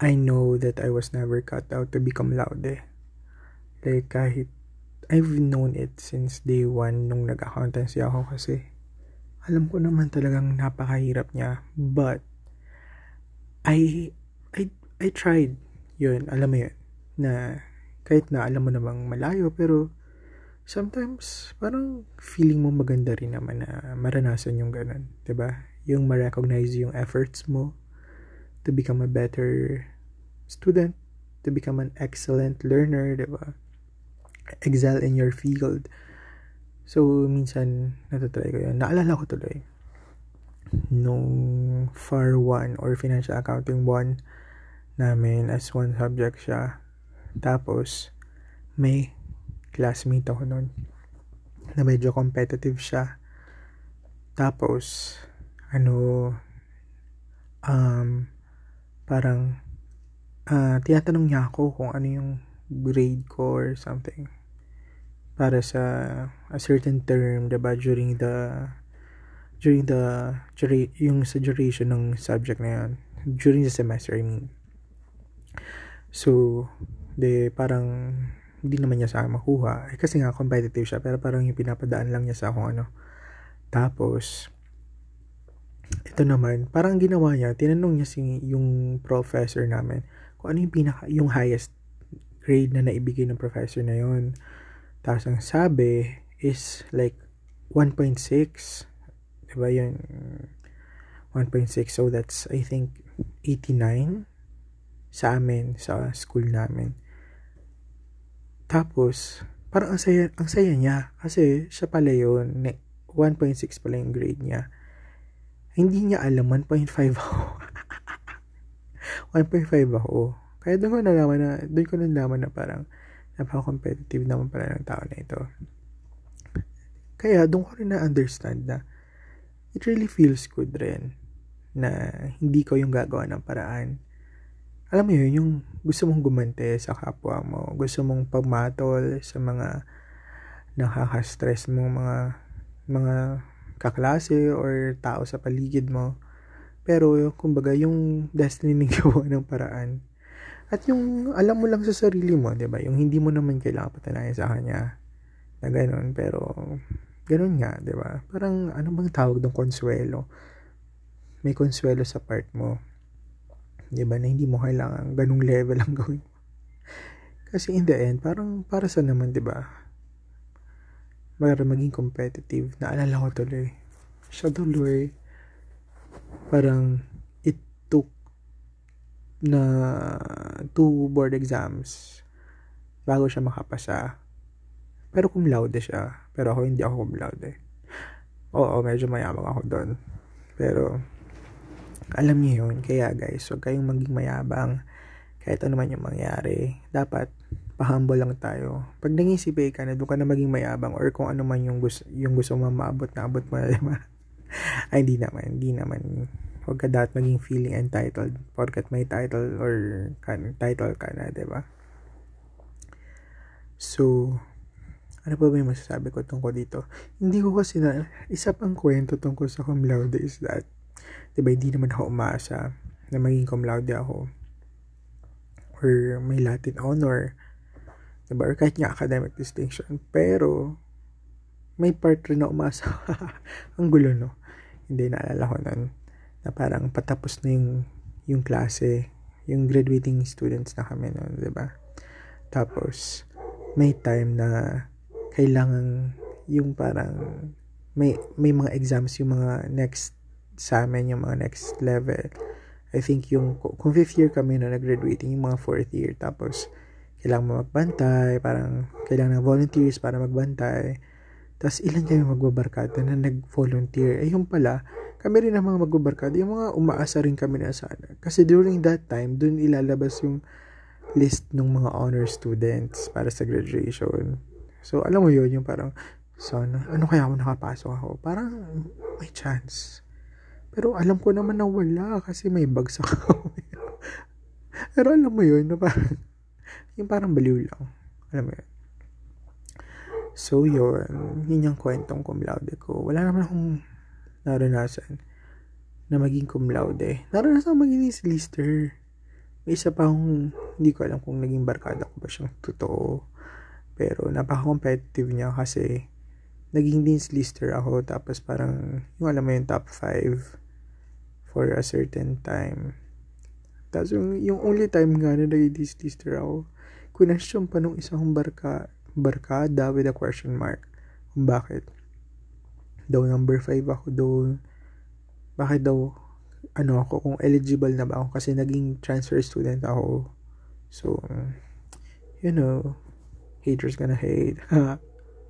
I know that I was never cut out to become laude. Like, kahit I've known it since day one nung nag-accountancy ako kasi alam ko naman talagang napakahirap niya. But, I, I, I tried yun, alam mo yun, na kahit na alam mo namang malayo, pero sometimes parang feeling mo maganda rin naman na maranasan yung ganun, 'di ba? Yung ma-recognize yung efforts mo to become a better student, to become an excellent learner, 'di ba? Excel in your field. So, minsan, natatry ko yun. Naalala ko tuloy, nung FAR 1 or Financial Accounting 1 namin as one subject siya. Tapos, may classmate ako nun na medyo competitive siya. Tapos, ano, um, parang, uh, tinatanong niya ako kung ano yung grade ko or something. Para sa a certain term, diba, during the during the yung sa duration ng subject na yun. During the semester I mean. So de parang hindi naman niya sa akin makuha. Eh, kasi nga competitive siya pero parang yung pinapadaan lang niya sa akong ano. Tapos ito naman parang ginawa niya tinanong niya si yung professor namin kung ano yung pinaka yung highest grade na naibigay ng professor na yun tapos ang sabi is like 1.6. Diba yun? 1.6. So that's I think 89 sa amin, sa school namin. Tapos, parang ang saya, ang saya niya. Kasi siya pala yun. 1.6 pala yung grade niya. Hindi niya alam 1.5 ako. 1.5 ako. Kaya doon ko nalaman na, doon ko nalaman na parang, napaka-competitive naman pala ng tao na ito. Kaya doon ko rin na-understand na it really feels good rin na hindi ko yung gagawa ng paraan. Alam mo yun, yung gusto mong gumante sa kapwa mo, gusto mong pagmatol sa mga nakaka-stress mo mga mga kaklase or tao sa paligid mo. Pero, kumbaga, yung destiny ng gawa ng paraan at yung alam mo lang sa sarili mo, 'di ba? Yung hindi mo naman kailangan patanayan sa kanya na gano'n, pero gano'n nga, 'di ba? Parang ano bang tawag ng konsuelo? May konsuelo sa part mo. 'Di ba? Na hindi mo kailangan ganung level ang gawin. Kasi in the end, parang para sa naman, 'di ba? Para maging competitive. Naalala ko tuloy. Siya tuloy. Parang na two board exams bago siya makapasa. Pero cum laude siya. Pero ako hindi ako cum laude. Oo, medyo mayabang ako doon. Pero, alam niyo yun. Kaya guys, huwag kayong maging mayabang. Kahit ano man yung mangyari. Dapat, pahumble lang tayo. Pag nangisipay ka na, doon ka na maging mayabang or kung ano man yung gusto, yung gusto mo maabot na abot mo na, diba? Ay, hindi naman. Hindi naman Huwag ka dapat maging feeling entitled porkat may title or kan, title ka na, ba diba? So, ano pa ba yung masasabi ko tungkol dito? Hindi ko kasi na, isa pang kwento tungkol sa cum laude is that, di ba, hindi naman ako umasa na maging cum laude ako. Or may Latin honor. Di ba? Or kahit nga academic distinction. Pero, may part rin na umasa. Ang gulo, no? Hindi, naalala ko nun na parang patapos na yung, yung klase, yung graduating students na kami di ba? Tapos, may time na kailangan yung parang may may mga exams yung mga next sa amin yung mga next level I think yung kung fifth year kami na nag-graduating yung mga fourth year tapos kailangan mo magbantay parang kailangan ng volunteers para magbantay tapos ilan kami magbabarkada na nag-volunteer eh yung pala kami rin ang mga magbabarkada, yung mga umaasa rin kami na sana. Kasi during that time, dun ilalabas yung list ng mga honor students para sa graduation. So, alam mo yun, yung parang, sana, ano kaya ako nakapasok ako? Parang, may chance. Pero alam ko naman na wala kasi may bagsak ako. Pero alam mo yun, na parang, yung parang baliw lang. Alam mo yun. So, yun. Yun yung kwentong cum laude ko. Wala naman akong naranasan na maging cum laude. Naranasan maging lister. may isa pa akong, hindi ko alam kung naging barkada ko ba siyang totoo. Pero napaka-competitive niya kasi naging dean's lister ako tapos parang yung alam mo yung top 5 for a certain time. Tapos yung, yung only time nga na naging dean's lister ako, kunasyon pa nung isang barka, barkada with a question mark. Kung bakit. Daw number 5 ako doon. Bakit daw ano ako, kung eligible na ba ako kasi naging transfer student ako. So, you know, haters gonna hate.